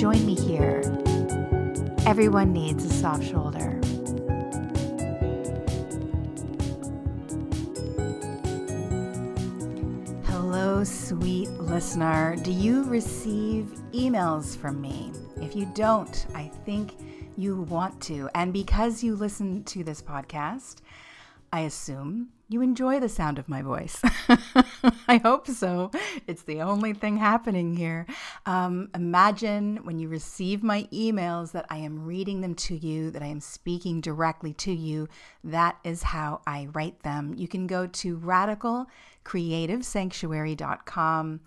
Join me here. Everyone needs a soft shoulder. Hello, sweet listener. Do you receive emails from me? If you don't, I think you want to. And because you listen to this podcast, I assume you enjoy the sound of my voice. I hope so. It's the only thing happening here. Um, imagine when you receive my emails that I am reading them to you, that I am speaking directly to you. That is how I write them. You can go to radicalcreativesanctuary.com,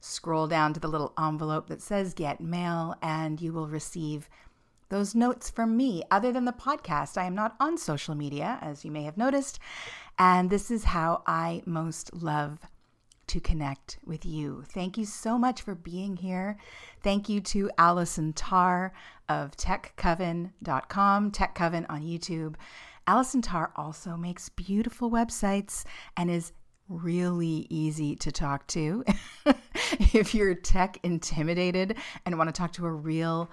scroll down to the little envelope that says Get Mail, and you will receive those notes from me. Other than the podcast, I am not on social media, as you may have noticed. And this is how I most love to connect with you. Thank you so much for being here. Thank you to Allison Tarr of techcoven.com, techcoven on YouTube. Allison Tarr also makes beautiful websites and is really easy to talk to. if you're tech intimidated and want to talk to a real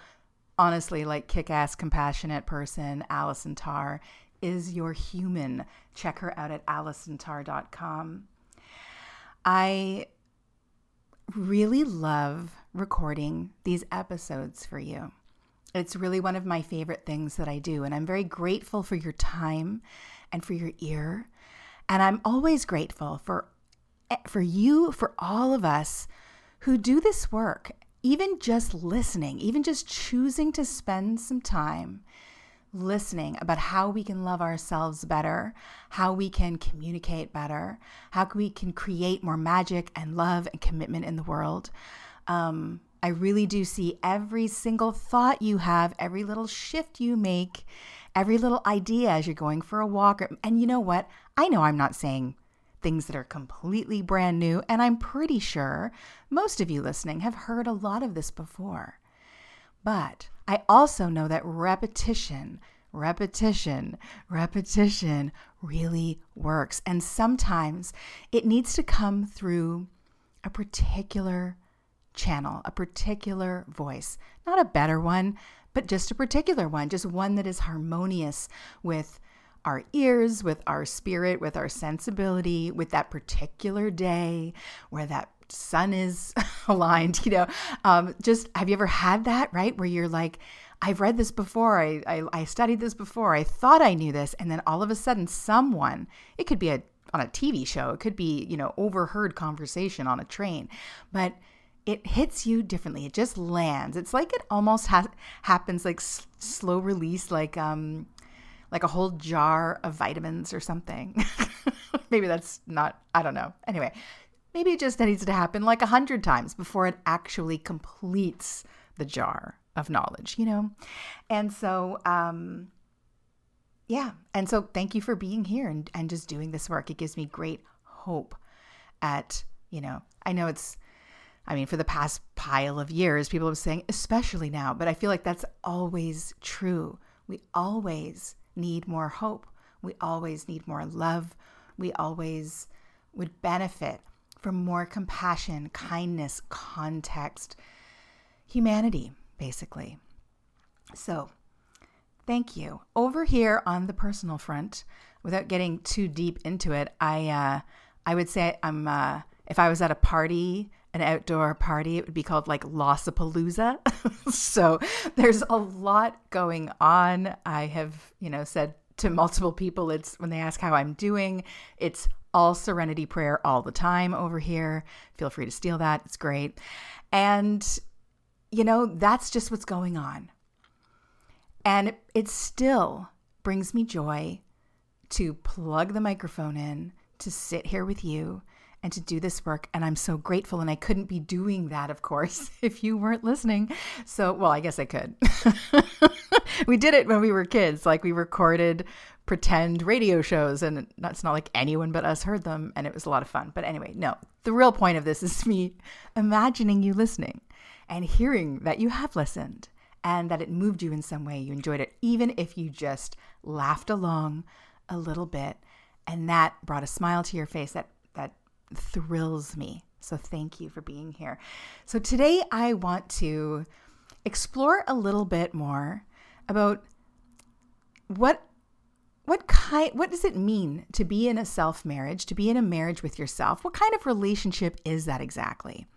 honestly like kick-ass compassionate person allison tarr is your human check her out at allisontarr.com i really love recording these episodes for you. It's really one of my favorite things that i do and i'm very grateful for your time and for your ear. And i'm always grateful for eh, for you for all of us who do this work even just listening, even just choosing to spend some time listening about how we can love ourselves better, how we can communicate better, how we can create more magic and love and commitment in the world. Um, I really do see every single thought you have, every little shift you make, every little idea as you're going for a walk. And you know what? I know I'm not saying things that are completely brand new. And I'm pretty sure most of you listening have heard a lot of this before. But I also know that repetition, repetition, repetition really works. And sometimes it needs to come through a particular channel, a particular voice, not a better one, but just a particular one, just one that is harmonious with our ears, with our spirit, with our sensibility, with that particular day where that sun is aligned, you know. Um, just have you ever had that, right? Where you're like, I've read this before, I, I, I studied this before, I thought I knew this, and then all of a sudden, someone, it could be a on a TV show, it could be, you know, overheard conversation on a train, but it hits you differently. It just lands. It's like it almost ha- happens like s- slow release, like um, like a whole jar of vitamins or something. maybe that's not, I don't know. Anyway, maybe it just needs to happen like a hundred times before it actually completes the jar of knowledge, you know? And so, um, yeah. And so thank you for being here and, and just doing this work. It gives me great hope at, you know, I know it's, I mean, for the past pile of years, people have been saying, especially now, but I feel like that's always true. We always need more hope. We always need more love. We always would benefit from more compassion, kindness, context, humanity, basically. So, thank you. Over here on the personal front, without getting too deep into it, I uh, I would say I'm uh, if I was at a party an outdoor party, it would be called like Lossapalooza. so there's a lot going on. I have, you know, said to multiple people, it's when they ask how I'm doing, it's all serenity prayer all the time over here. Feel free to steal that. It's great. And, you know, that's just what's going on. And it, still brings me joy to plug the microphone in, to sit here with you and to do this work. And I'm so grateful. And I couldn't be doing that, of course, if you weren't listening. So, well, I guess I could. we did it when we were kids. Like we recorded pretend radio shows, and it's not like anyone but us heard them. And it was a lot of fun. But anyway, no, the real point of this is me imagining you listening and hearing that you have listened and that it moved you in some way. You enjoyed it, even if you just laughed along a little bit. And that brought a smile to your face that, that thrills me. So thank you for being here. So today I want to explore a little bit more about what what kind what does it mean to be in a self marriage to be in a marriage with yourself what kind of relationship is that exactly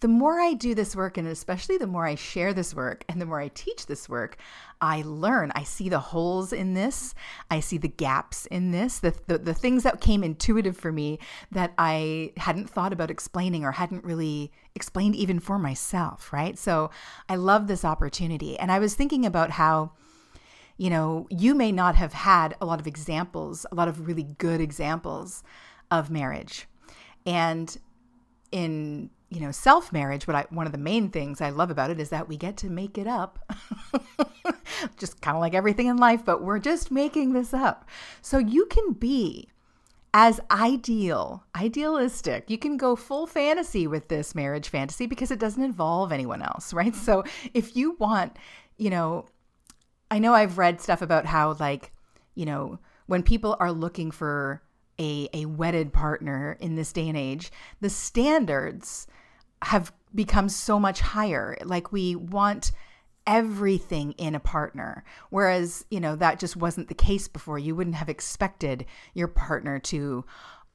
the more I do this work, and especially the more I share this work and the more I teach this work, I learn. I see the holes in this. I see the gaps in this, the, the, the things that came intuitive for me that I hadn't thought about explaining or hadn't really explained even for myself, right? So I love this opportunity. And I was thinking about how you know, you may not have had a lot of examples, a lot of really good examples of marriage. And in you know, self marriage, what I one of the main things I love about it is that we get to make it up. just kind of like everything in life, but we're just making this up. So you can be as ideal, idealistic. You can go full fantasy with this marriage fantasy because it doesn't involve anyone else, right? So if you want, you know, I know I've read stuff about how like, you know, when people are looking for a, a wedded partner in this day and age, the standards have become so much higher. Like we want everything in a partner. Whereas, you know, that just wasn't the case before. You wouldn't have expected your partner to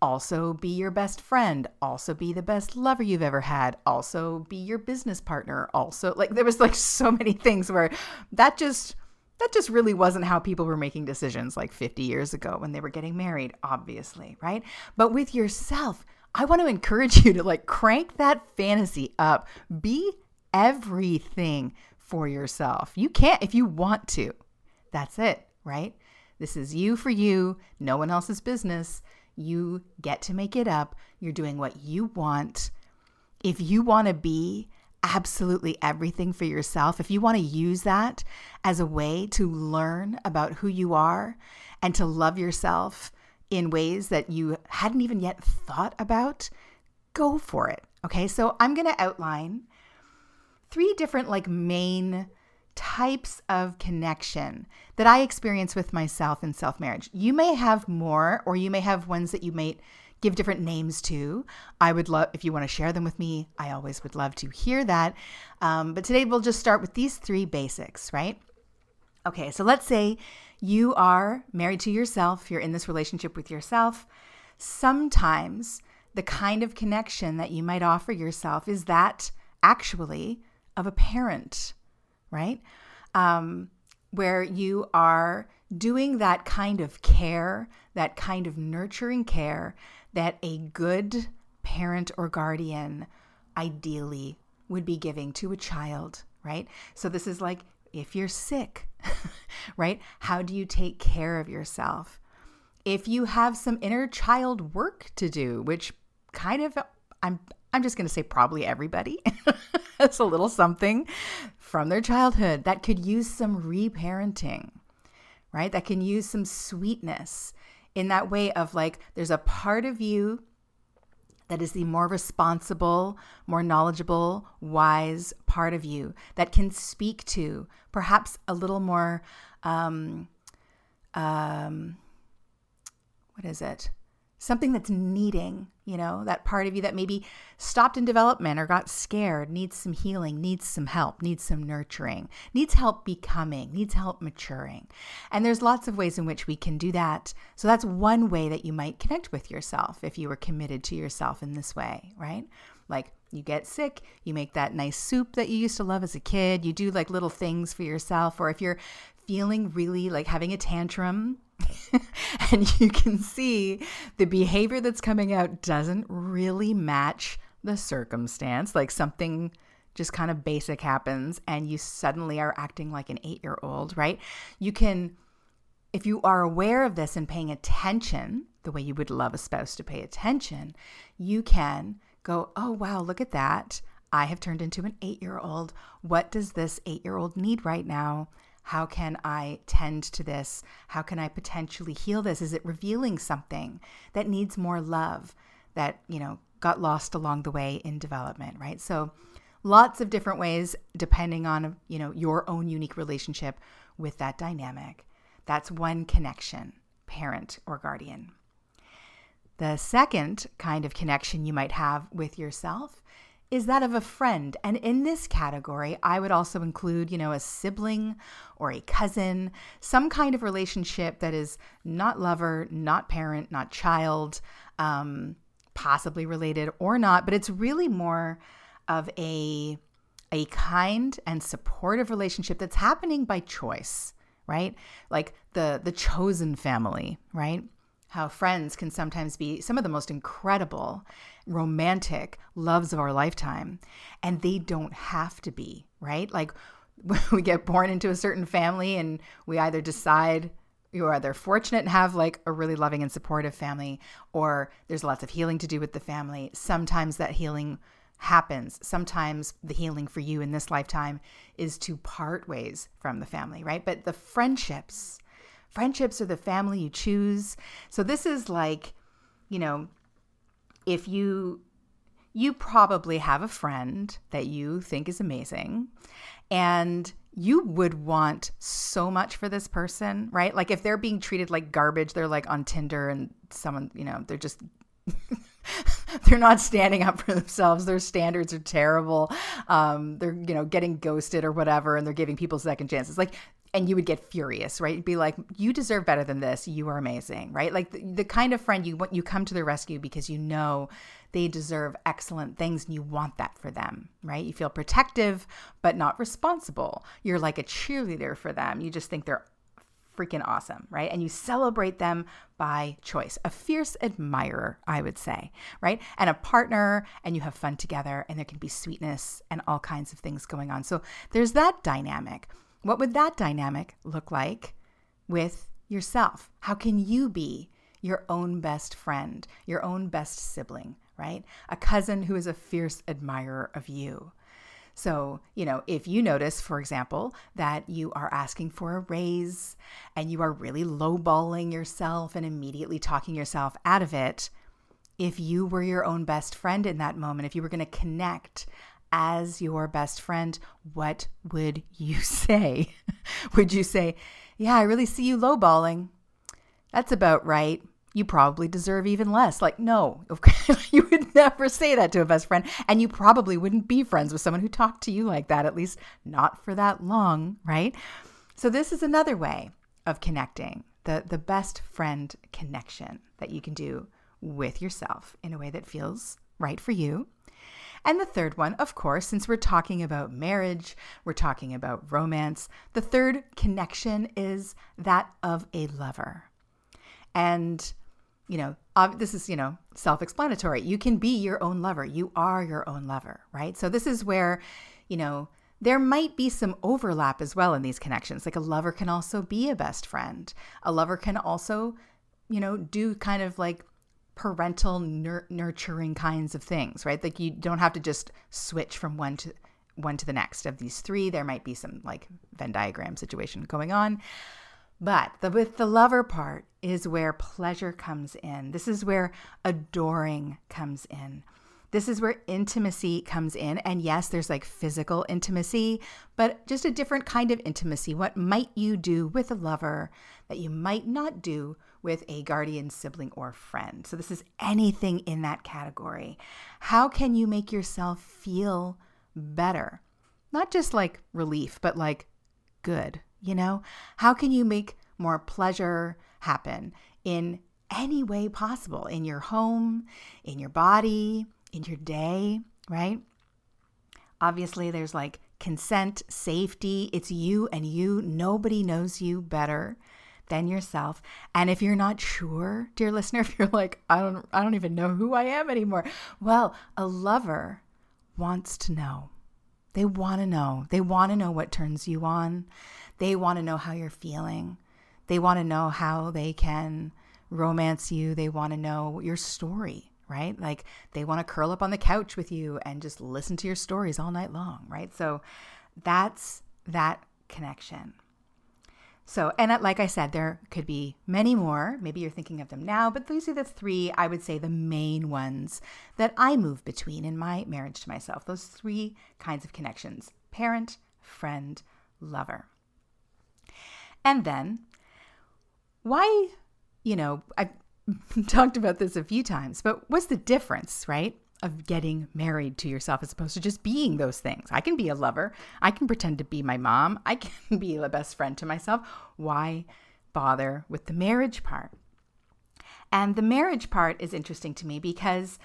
also be your best friend, also be the best lover you've ever had, also be your business partner, also like there was like so many things where that just that just really wasn't how people were making decisions like 50 years ago when they were getting married, obviously, right? But with yourself, I want to encourage you to like crank that fantasy up. Be everything for yourself. You can't if you want to. That's it, right? This is you for you, no one else's business. You get to make it up. You're doing what you want. If you want to be absolutely everything for yourself, if you want to use that as a way to learn about who you are and to love yourself in ways that you hadn't even yet thought about, go for it. Okay, so I'm going to outline three different, like, main types of connection that I experience with myself in self marriage. You may have more, or you may have ones that you may give different names to. I would love, if you want to share them with me, I always would love to hear that. Um, but today we'll just start with these three basics, right? Okay, so let's say you are married to yourself, you're in this relationship with yourself. Sometimes the kind of connection that you might offer yourself is that actually of a parent, right? Um, where you are doing that kind of care, that kind of nurturing care that a good parent or guardian ideally would be giving to a child, right? So this is like if you're sick, right? How do you take care of yourself? If you have some inner child work to do, which kind of I'm I'm just going to say probably everybody. it's a little something from their childhood that could use some reparenting, right? That can use some sweetness in that way of like there's a part of you that is the more responsible, more knowledgeable, wise part of you that can speak to perhaps a little more, um, um, what is it? Something that's needing, you know, that part of you that maybe stopped in development or got scared, needs some healing, needs some help, needs some nurturing, needs help becoming, needs help maturing. And there's lots of ways in which we can do that. So that's one way that you might connect with yourself if you were committed to yourself in this way, right? Like you get sick, you make that nice soup that you used to love as a kid, you do like little things for yourself, or if you're feeling really like having a tantrum, and you can see the behavior that's coming out doesn't really match the circumstance, like something just kind of basic happens and you suddenly are acting like an eight year old, right? You can if you are aware of this and paying attention, the way you would love a spouse to pay attention, you can go, oh, wow, look at that. I have turned into an eight year old. What does this eight year old need right now? How can I tend to this? How can I potentially heal this? Is it revealing something that needs more love that, you know, got lost along the way in development, right? So lots of different ways depending on, you know, your own unique relationship with that dynamic. That's one connection, parent or guardian. The second kind of connection you might have with yourself is that of a friend. And in this category, I would also include, you know, a sibling or a cousin, some kind of relationship that is not lover, not parent, not child, um, possibly related or not, but it's really more of a a kind and supportive relationship that's happening by choice, right? Like the the chosen family, right? How friends can sometimes be some of the most incredible romantic loves of our lifetime. And they don't have to be right? Like we get born into a certain family and we either decide you're either fortunate and have like a really loving and supportive family or there's lots of healing to do with the family. Sometimes that healing happens. Sometimes the healing for you in this lifetime is to part ways from the family right? But the friendships Friendships are the family you choose. So this is like, you know, if you you probably have a friend that you think is amazing and you would want so much for this person, right? Like if they're being treated like garbage, they're like on Tinder and someone, you know, they're just they're not standing up for themselves. Their standards are terrible. Um, they're you know getting ghosted or whatever, and they're giving people second chances. Like and you would get furious, right? Be like, "You deserve better than this. You are amazing," right? Like the, the kind of friend you want, you come to the rescue because you know they deserve excellent things and you want that for them, right? You feel protective but not responsible. You're like a cheerleader for them. You just think they're freaking awesome, right? And you celebrate them by choice. A fierce admirer, I would say, right? And a partner, and you have fun together, and there can be sweetness and all kinds of things going on. So there's that dynamic. What would that dynamic look like with yourself? How can you be your own best friend, your own best sibling, right? A cousin who is a fierce admirer of you. So, you know, if you notice, for example, that you are asking for a raise and you are really lowballing yourself and immediately talking yourself out of it, if you were your own best friend in that moment, if you were going to connect as your best friend, what would you say? would you say, Yeah, I really see you lowballing? That's about right. You probably deserve even less. Like, no, you would never say that to a best friend. And you probably wouldn't be friends with someone who talked to you like that, at least not for that long, right? So, this is another way of connecting the, the best friend connection that you can do with yourself in a way that feels right for you and the third one, of course, since we're talking about marriage, we're talking about romance, the third connection is that of a lover. And, you know, this is, you know, self explanatory. You can be your own lover. You are your own lover, right? So this is where, you know, there might be some overlap as well in these connections. Like a lover can also be a best friend. A lover can also, you know, do kind of like parental nur- nurturing kinds of things, right? Like you don't have to just switch from one to one to the next of these three. There might be some like Venn diagram situation going on. But the, with the lover part is where pleasure comes in. This is where adoring comes in. This is where intimacy comes in. And yes, there's like physical intimacy, but just a different kind of intimacy. What might you do with a lover that you might not do with a guardian, sibling, or friend. So, this is anything in that category. How can you make yourself feel better? Not just like relief, but like good, you know? How can you make more pleasure happen in any way possible in your home, in your body, in your day, right? Obviously, there's like consent, safety. It's you and you. Nobody knows you better than yourself. And if you're not sure, dear listener, if you're like, I don't I don't even know who I am anymore. Well, a lover wants to know. They want to know. They want to know what turns you on. They want to know how you're feeling. They want to know how they can romance you. They want to know your story, right? Like they want to curl up on the couch with you and just listen to your stories all night long, right? So that's that connection. So, and uh, like I said, there could be many more. Maybe you're thinking of them now, but these are the three, I would say, the main ones that I move between in my marriage to myself. Those three kinds of connections parent, friend, lover. And then, why, you know, I've talked about this a few times, but what's the difference, right? Of getting married to yourself as opposed to just being those things. I can be a lover. I can pretend to be my mom. I can be the best friend to myself. Why bother with the marriage part? And the marriage part is interesting to me because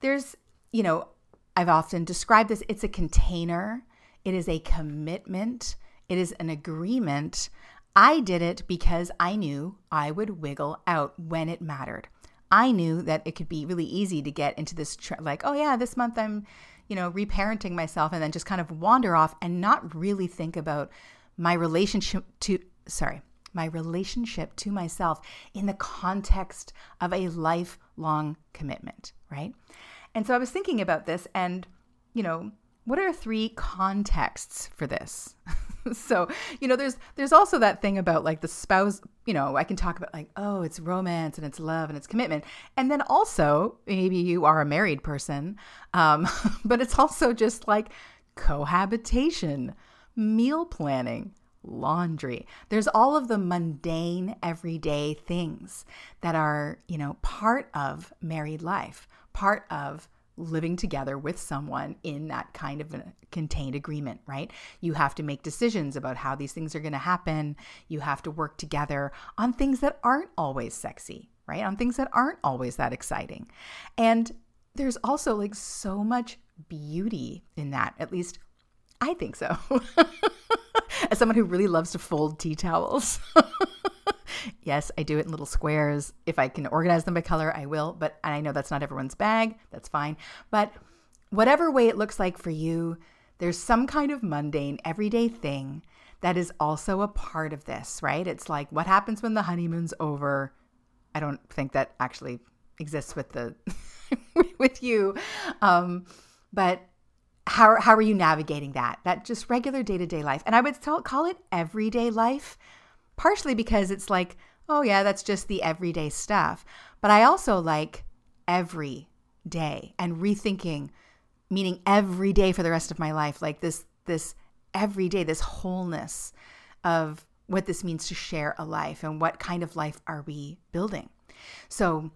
there's, you know, I've often described this it's a container, it is a commitment, it is an agreement. I did it because I knew I would wiggle out when it mattered. I knew that it could be really easy to get into this, tr- like, oh yeah, this month I'm, you know, reparenting myself and then just kind of wander off and not really think about my relationship to, sorry, my relationship to myself in the context of a lifelong commitment, right? And so I was thinking about this and, you know, what are three contexts for this? so, you know, there's there's also that thing about like the spouse, you know, I can talk about like, oh, it's romance and it's love and it's commitment. And then also, maybe you are a married person, um, but it's also just like cohabitation, meal planning, laundry. There's all of the mundane everyday things that are, you know, part of married life, part of living together with someone in that kind of contained agreement, right? You have to make decisions about how these things are going to happen. You have to work together on things that aren't always sexy, right? On things that aren't always that exciting. And there's also like so much beauty in that. At least I think so. As someone who really loves to fold tea towels. yes, I do it in little squares. If I can organize them by color, I will. But I know that's not everyone's bag. That's fine. But whatever way it looks like for you, there's some kind of mundane, everyday thing that is also a part of this, right? It's like what happens when the honeymoon's over. I don't think that actually exists with the with you. Um, but how, how are you navigating that? That just regular day to day life. And I would call it everyday life partially because it's like, oh, yeah, that's just the everyday stuff. But I also like every day and rethinking, meaning every day for the rest of my life, like this, this every day, this wholeness of what this means to share a life and what kind of life are we building. So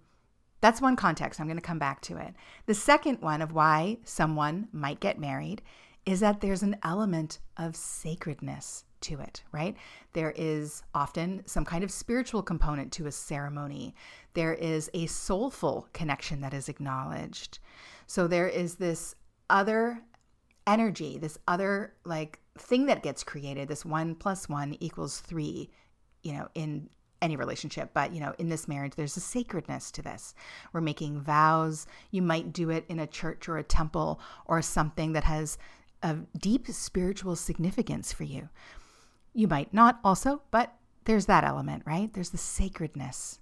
that's one context. I'm going to come back to it. The second one of why someone might get married is that there's an element of sacredness to it, right? There is often some kind of spiritual component to a ceremony. There is a soulful connection that is acknowledged. So there is this other energy, this other like thing that gets created, this one plus one equals three, you know, in any relationship, but you know, in this marriage, there's a sacredness to this. We're making vows. You might do it in a church or a temple or something that has a deep spiritual significance for you. You might not also, but there's that element, right? There's the sacredness.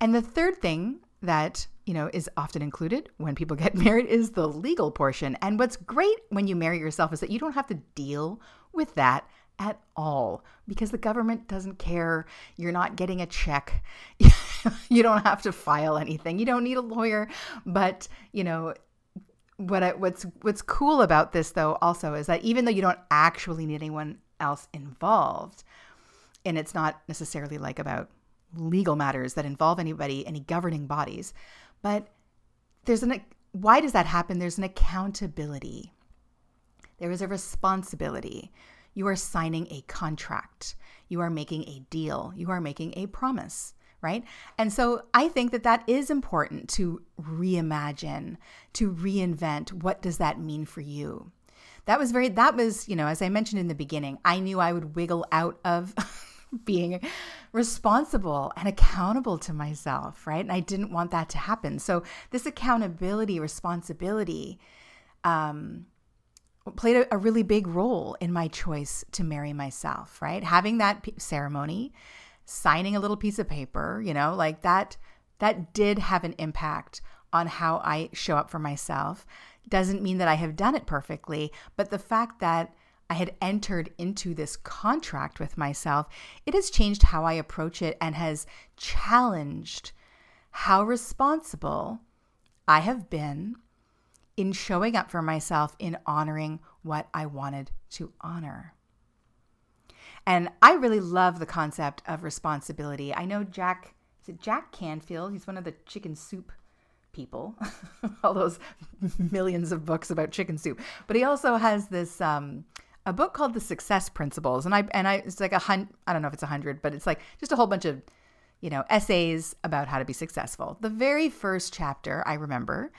And the third thing that, you know, is often included when people get married is the legal portion. And what's great when you marry yourself is that you don't have to deal with that at all because the government doesn't care. You're not getting a check. you don't have to file anything. You don't need a lawyer, but, you know, what I, what's what's cool about this though also is that even though you don't actually need anyone else involved. And it's not necessarily like about legal matters that involve anybody, any governing bodies, but there's an why does that happen? There's an accountability. There is a responsibility. You are signing a contract. You are making a deal. You are making a promise, right? And so I think that that is important to reimagine, to reinvent. What does that mean for you? that was very that was you know as i mentioned in the beginning i knew i would wiggle out of being responsible and accountable to myself right and i didn't want that to happen so this accountability responsibility um, played a, a, really big role in my choice to marry myself right having that p- ceremony signing a little piece of paper, you know, like that that did have an impact on how I show up for myself. Doesn't mean that I have done it perfectly, but the fact that I had entered into this contract with myself, it has changed how I approach it and has challenged how responsible I have been in showing up for myself in honoring what I wanted to honor. And I really love the concept of responsibility. I know Jack, is it Jack Canfield? He's one of the chicken soup people, all those millions of books about chicken soup. But he also has this um, a book called The Success Principles, and I and I it's like a hundred. I don't know if it's a hundred, but it's like just a whole bunch of you know essays about how to be successful. The very first chapter I remember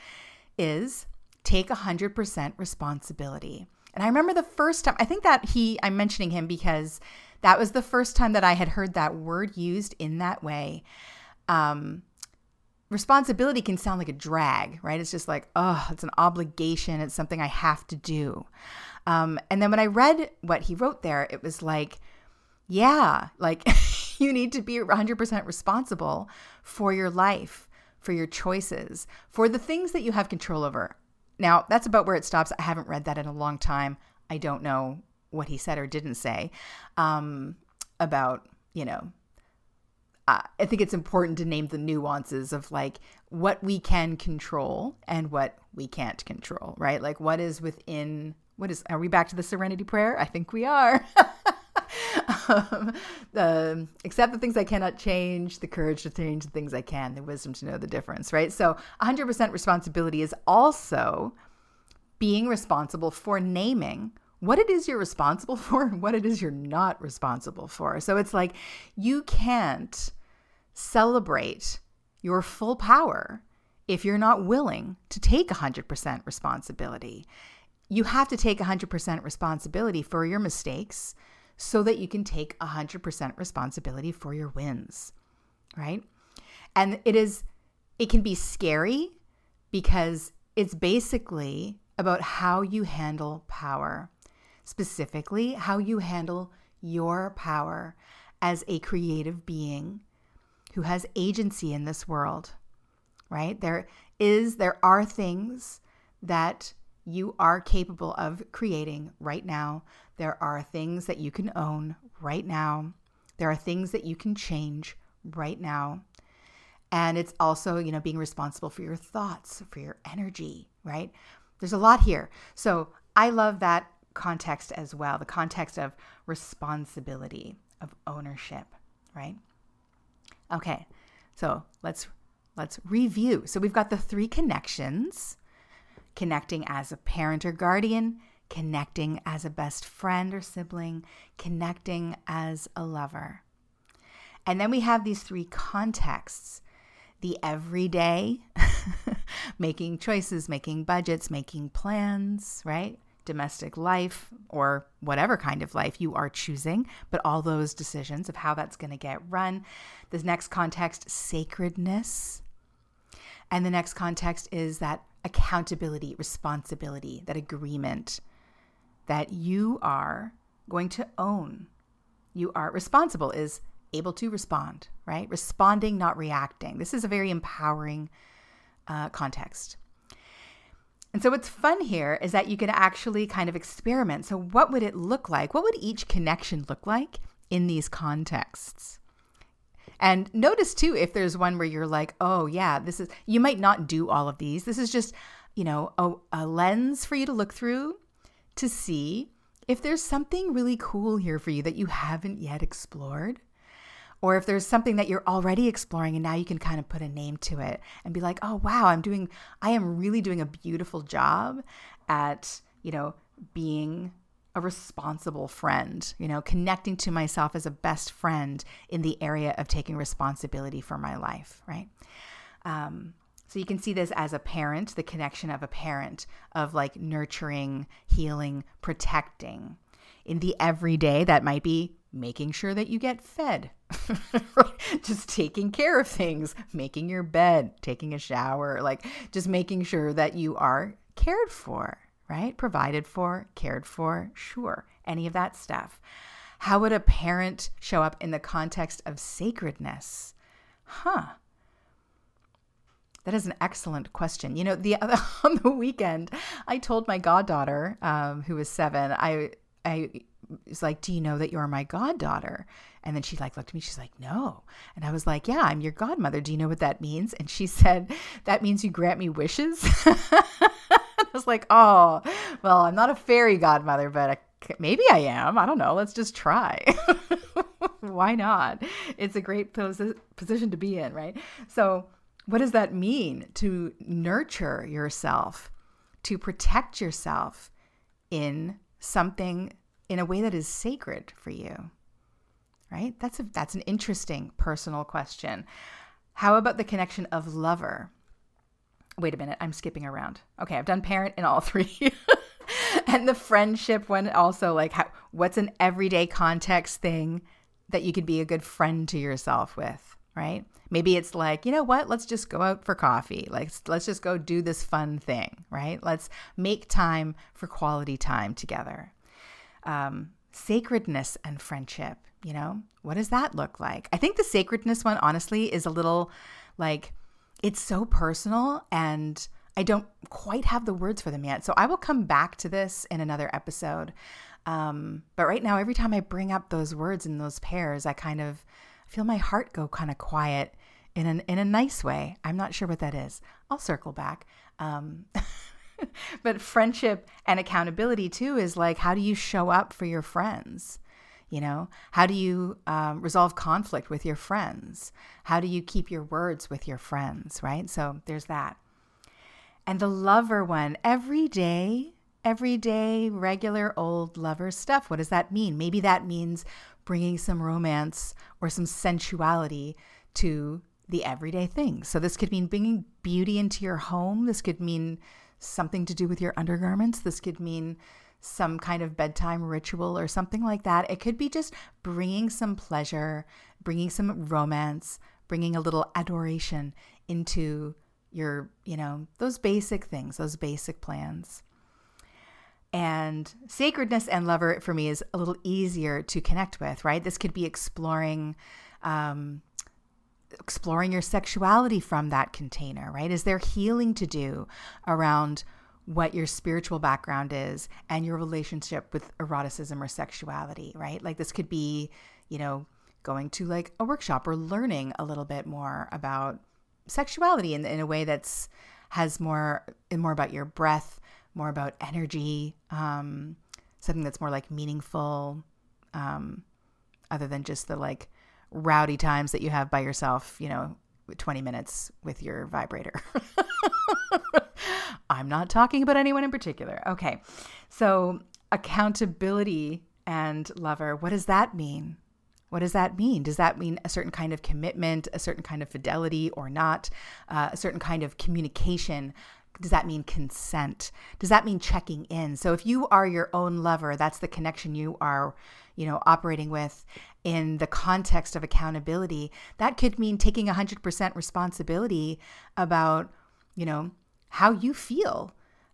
is take a hundred percent responsibility. And I remember the first time. I think that he. I'm mentioning him because that was the first time that I had heard that word used in that way. Um, responsibility can sound like a drag, right? It's just like, oh, it's an obligation. It's something I have to do. Um, and then when I read what he wrote there, it was like, yeah, like you need to be 100% responsible for your life, for your choices, for the things that you have control over. Now, that's about where it stops. I haven't read that in a long time. I don't know what he said or didn't say um, about, you know, uh, I think it's important to name the nuances of like what we can control and what we can't control, right? Like what is within what is are we back to the serenity prayer? I think we are. um, the, accept the things I cannot change, the courage to change the things I can, the wisdom to know the difference, right? So 100% responsibility is also being responsible for naming what it is you're responsible for and what it is you're not responsible for. So it's like you can't celebrate your full power if you're not willing to take 100% responsibility you have to take 100% responsibility for your mistakes so that you can take 100% responsibility for your wins, right? And it is it can be scary because it's basically about how you handle power. Specifically, how you handle your power as a creative being who has agency in this world. Right? There is there are things that you are capable of creating right now. There are things that you can own right now. There are things that you can change right now. And it's also, you know, being responsible for your thoughts, for your energy, right? There's a lot here. So I love that context as well the context of responsibility, of ownership, right? Okay, so let's let's review. So we've got the three connections connecting as a parent or guardian, connecting as a best friend or sibling, connecting as a lover. And then we have these three contexts the everyday, making choices, making budgets, making plans, right? Domestic life or whatever kind of life you are choosing, but all those decisions of how that's going to get run. The next context, sacredness. And the next context is that accountability, responsibility, that agreement that you are going to own. You are responsible, is able to respond, right? Responding, not reacting. This is a very empowering uh, context. And so, what's fun here is that you can actually kind of experiment. So, what would it look like? What would each connection look like in these contexts? And notice too if there's one where you're like, oh, yeah, this is, you might not do all of these. This is just, you know, a, a lens for you to look through to see if there's something really cool here for you that you haven't yet explored. Or if there's something that you're already exploring and now you can kind of put a name to it and be like, oh, wow, I'm doing, I am really doing a beautiful job at, you know, being a responsible friend, you know, connecting to myself as a best friend in the area of taking responsibility for my life, right? Um, so you can see this as a parent, the connection of a parent, of like nurturing, healing, protecting. In the everyday, that might be making sure that you get fed, just taking care of things, making your bed, taking a shower, like just making sure that you are cared for, right? Provided for, cared for, sure, any of that stuff. How would a parent show up in the context of sacredness? Huh. That is an excellent question. You know, the on the weekend, I told my goddaughter, um, who was seven, I I was like, "Do you know that you're my goddaughter?" And then she like looked at me. She's like, "No," and I was like, "Yeah, I'm your godmother. Do you know what that means?" And she said, "That means you grant me wishes." I was like, "Oh, well, I'm not a fairy godmother, but maybe I am. I don't know. Let's just try." Why not? It's a great posi- position to be in, right? So what does that mean to nurture yourself, to protect yourself in something in a way that is sacred for you? Right? That's a that's an interesting personal question. How about the connection of lover? Wait a minute, I'm skipping around. Okay, I've done parent in all three. and the friendship one also like how, what's an everyday context thing that you could be a good friend to yourself with, right? Maybe it's like, you know what? Let's just go out for coffee. Like, let's just go do this fun thing, right? Let's make time for quality time together. Um, sacredness and friendship, you know, what does that look like? I think the sacredness one, honestly, is a little like, it's so personal and I don't quite have the words for them yet. So I will come back to this in another episode. Um, but right now, every time I bring up those words in those pairs, I kind of feel my heart go kind of quiet in an in a nice way. I'm not sure what that is. I'll circle back. Um, but friendship and accountability too is like how do you show up for your friends? You know, how do you um, resolve conflict with your friends? How do you keep your words with your friends? Right. So there's that. And the lover one, every day, everyday, regular old lover stuff. What does that mean? Maybe that means bringing some romance or some sensuality to the everyday things. So this could mean bringing beauty into your home. This could mean something to do with your undergarments. This could mean some kind of bedtime ritual or something like that. It could be just bringing some pleasure, bringing some romance, bringing a little adoration into your, you know, those basic things, those basic plans. And sacredness and lover for me is a little easier to connect with, right? This could be exploring um, exploring your sexuality from that container, right? Is there healing to do around what your spiritual background is and your relationship with eroticism or sexuality, right? Like this could be, you know, going to like a workshop or learning a little bit more about sexuality in, in a way that's has more more about your breath more about energy, um, something that's more like meaningful, um, other than just the like rowdy times that you have by yourself, you know, 20 minutes with your vibrator. I'm not talking about anyone in particular. Okay. So, accountability and lover, what does that mean? What does that mean? Does that mean a certain kind of commitment, a certain kind of fidelity or not, uh, a certain kind of communication, does that mean consent? Does that mean checking in? So if you are your own lover, that's the connection you are, you know, operating with in the context of accountability. That could mean taking 100% responsibility about, you know, how you feel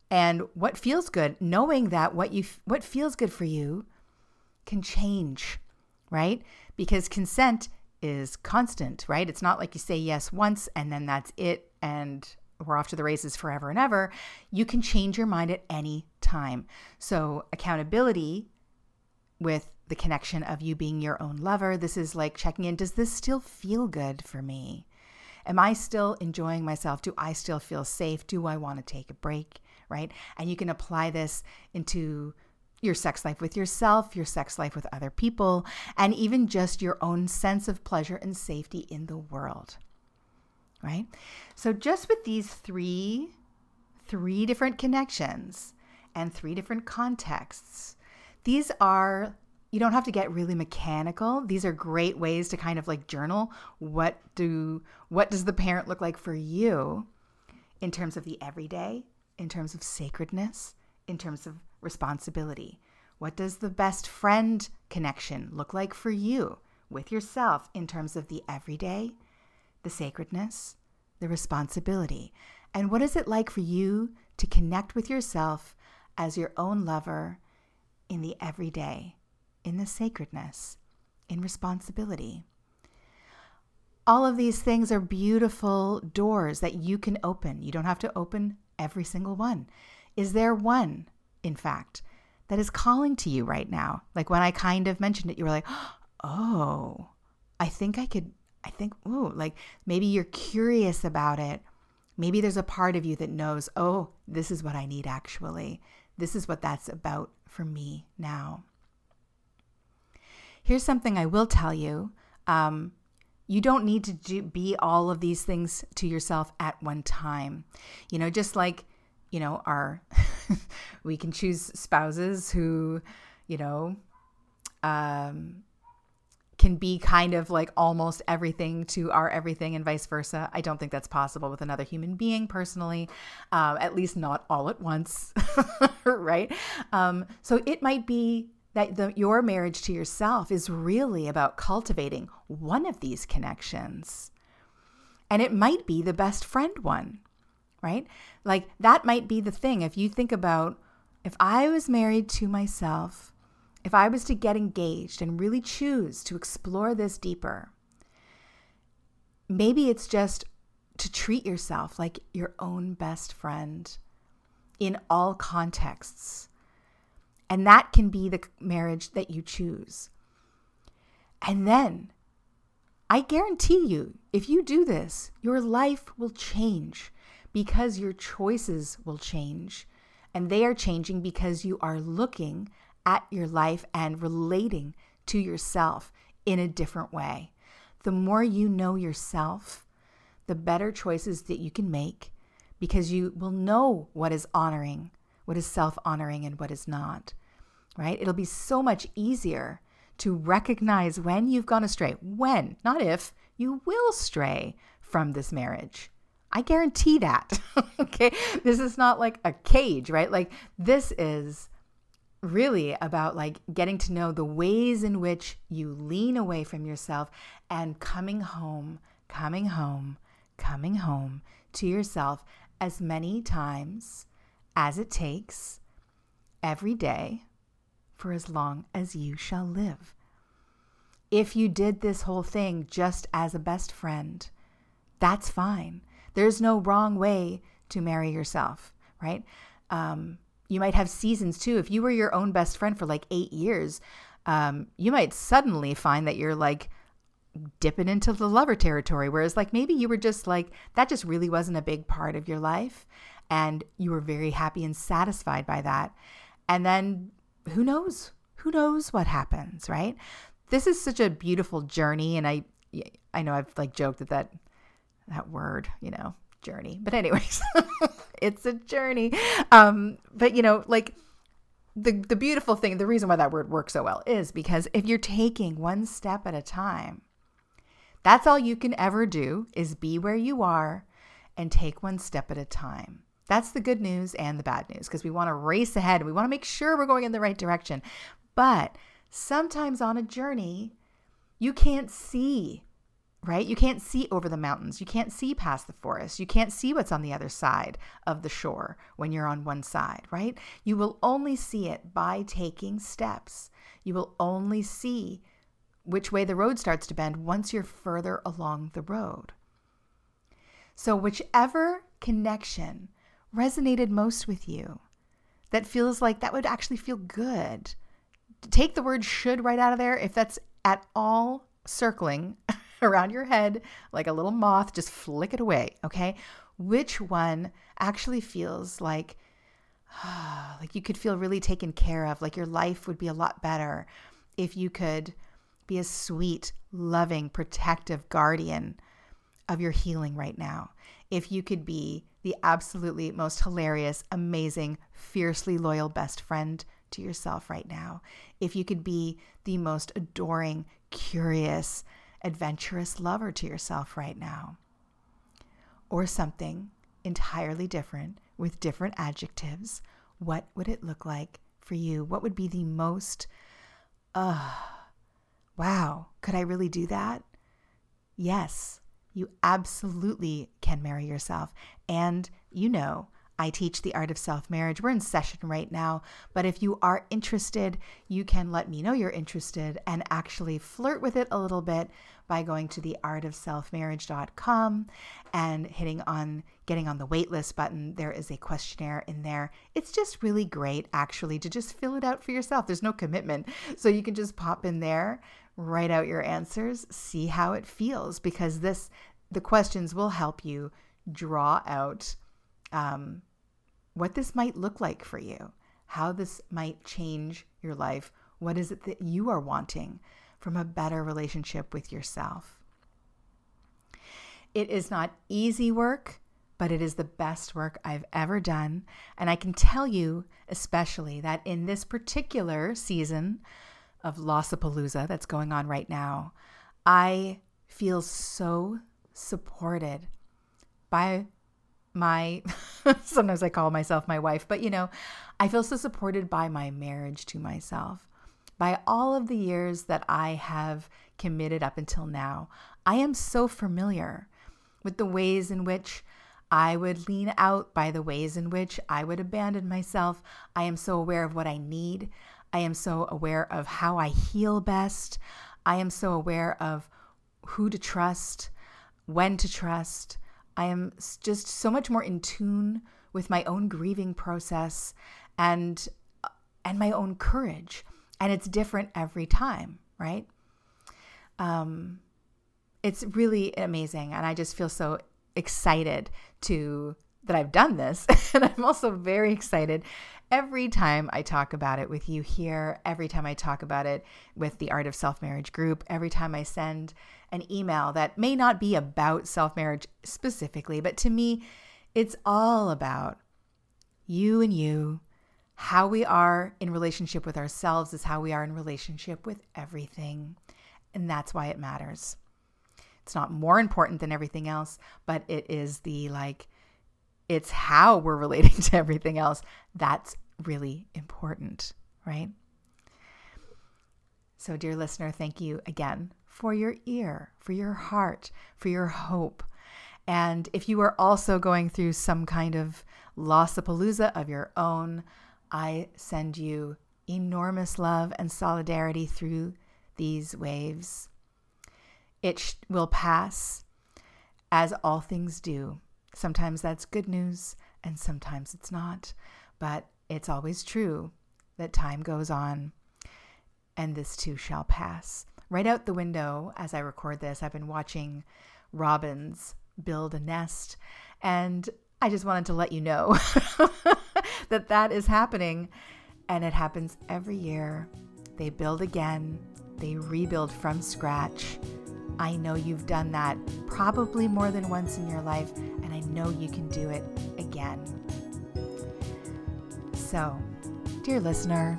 and what feels good, knowing that what you what feels good for you can change, right? Because consent is constant, right? It's not like you say yes once and then that's it and we're off to the races forever and ever, you can change your mind at any time. So, accountability with the connection of you being your own lover, this is like checking in does this still feel good for me? Am I still enjoying myself? Do I still feel safe? Do I want to take a break? Right? And you can apply this into your sex life with yourself, your sex life with other people, and even just your own sense of pleasure and safety in the world right? So just with these three three different connections and three different contexts, these are you don't have to get really mechanical. These are great ways to kind of like journal what do what does the parent look like for you in terms of the everyday, in terms of sacredness, in terms of responsibility. What does the best friend connection look like for you with yourself in terms of the everyday, the sacredness, the responsibility. And what is it like for you to connect with yourself as your own lover in the everyday, in the sacredness, in responsibility. All of these things are beautiful doors that you can open. You don't have to open every single one. Is there one, in fact, that is calling to you right now? Like when I kind of mentioned it, you were like, oh, I think I could, I think, ooh, like maybe you're curious about it. Maybe there's a part of you that knows, oh, this is what I need actually. This is what that's about for me now. Here's something I will tell you. Um, you don't need to do, be all of these things to yourself at one time. You know, just like, you know, our, we can choose spouses who, you know, um, can be kind of like almost everything to our everything and vice versa. I don't think that's possible with another human being personally, um, at least not all at once, right? Um, so it might be that the, your marriage to yourself is really about cultivating one of these connections. And it might be the best friend one, right? Like that might be the thing. If you think about if I was married to myself, if I was to get engaged and really choose to explore this deeper, maybe it's just to treat yourself like your own best friend in all contexts. And that can be the marriage that you choose. And then I guarantee you, if you do this, your life will change because your choices will change. And they are changing because you are looking at your life and relating to yourself in a different way. The more you know yourself, the better choices that you can make because you will know what is honoring, what is self honoring, and what is not, right? It'll be so much easier to recognize when you've gone astray. When, not if, you will stray from this marriage. I guarantee that. okay. This is not like a cage, right? Like, this is really about like getting to know the ways in which you lean away from yourself and coming home, coming home, coming home to yourself as many times as it takes every day for as long as you shall live. If you did this whole thing just as a best friend, that's fine. There's no wrong way to marry yourself, right? Um, you might have seasons too. If you were your own best friend for like eight years, um, you might suddenly find that you're like dipping into the lover territory. Whereas, like, maybe you were just like, that just really wasn't a big part of your life. And you were very happy and satisfied by that. And then who knows? Who knows what happens, right? This is such a beautiful journey. And I, I know I've like joked that that, that word, you know, journey. But anyways, it's a journey. Um, but you know, like the the beautiful thing, the reason why that word works so well is because if you're taking one step at a time, that's all you can ever do is be where you are and take one step at a time. That's the good news and the bad news because we want to race ahead. We want to make sure we're going in the right direction. But sometimes on a journey, you can't see right? You can't see over the mountains. You can't see past the forest. You can't see what's on the other side of the shore when you're on one side, right? You will only see it by taking steps. You will only see which way the road starts to bend once you're further along the road. So, whichever connection resonated most with you, that feels like that would actually feel good. Take the word should right out of there if that's at all circling around your head like a little moth, just flick it away, okay? Which one actually feels like like you could feel really taken care of, like your life would be a lot better if you could be a sweet, loving, protective guardian of your healing right now. If you could be the absolutely most hilarious, amazing, fiercely loyal best friend to yourself right now. If you could be the most adoring, curious, adventurous lover to yourself right now. Or something entirely different with different adjectives. What would it look like for you? What would be the most, uh, wow, could I really do that? Yes, you absolutely can marry yourself. And you know, I teach the art of self marriage. We're in session right now, but if you are interested, you can let me know you're interested and actually flirt with it a little bit by going to theartofselfmarriage.com and hitting on getting on the waitlist button. There is a questionnaire in there. It's just really great actually to just fill it out for yourself. There's no commitment. So you can just pop in there, write out your answers, see how it feels because this the questions will help you draw out um, what this might look like for you, how this might change your life. What is it that you are wanting from a better relationship with yourself? It is not easy work, but it is the best work I've ever done. And I can tell you, especially, that in this particular season of Lossapalooza that's going on right now, I feel so supported by my sometimes I call myself my wife, but you know, I feel so supported by my marriage to myself. By all of the years that I have committed up until now, I am so familiar with the ways in which I would lean out, by the ways in which I would abandon myself. I am so aware of what I need. I am so aware of how I heal best. I am so aware of who to trust, when to trust, I am just so much more in tune with my own grieving process and uh, and my own courage. And it's different every time right? Um it's really amazing. And i just feel so excited to that I've done this. And I'm also very excited every time I talk about it with you here, every time I talk about it with the Art of Self Marriage group, every time I send an email that may not be about self marriage specifically, but to me, it's all about you and you. How we are in relationship with ourselves is how we are in relationship with everything. And that's why it matters. It's not more important than everything else, but it is the like, it's how we're relating to everything else. That's really important, right? So, dear listener, thank you again for your ear, for your heart, for your hope. And if you are also going through some kind of lossapalooza of your own, I send you enormous love and solidarity through these waves. It sh- will pass, as all things do. Sometimes that's good news, and sometimes it's not. But it's always true that time goes on, and this too shall pass right out the window as I record this, I've been watching robins build a nest. And I just wanted to let you know that that is happening. And it happens every year. They build again, they rebuild from scratch. I know you've done that probably more than once in your life, and I know you can do it again. So, dear listener,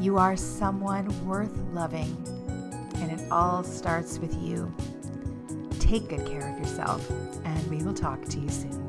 you are someone worth loving and it all starts with you. Take good care of yourself, and we will talk to you soon.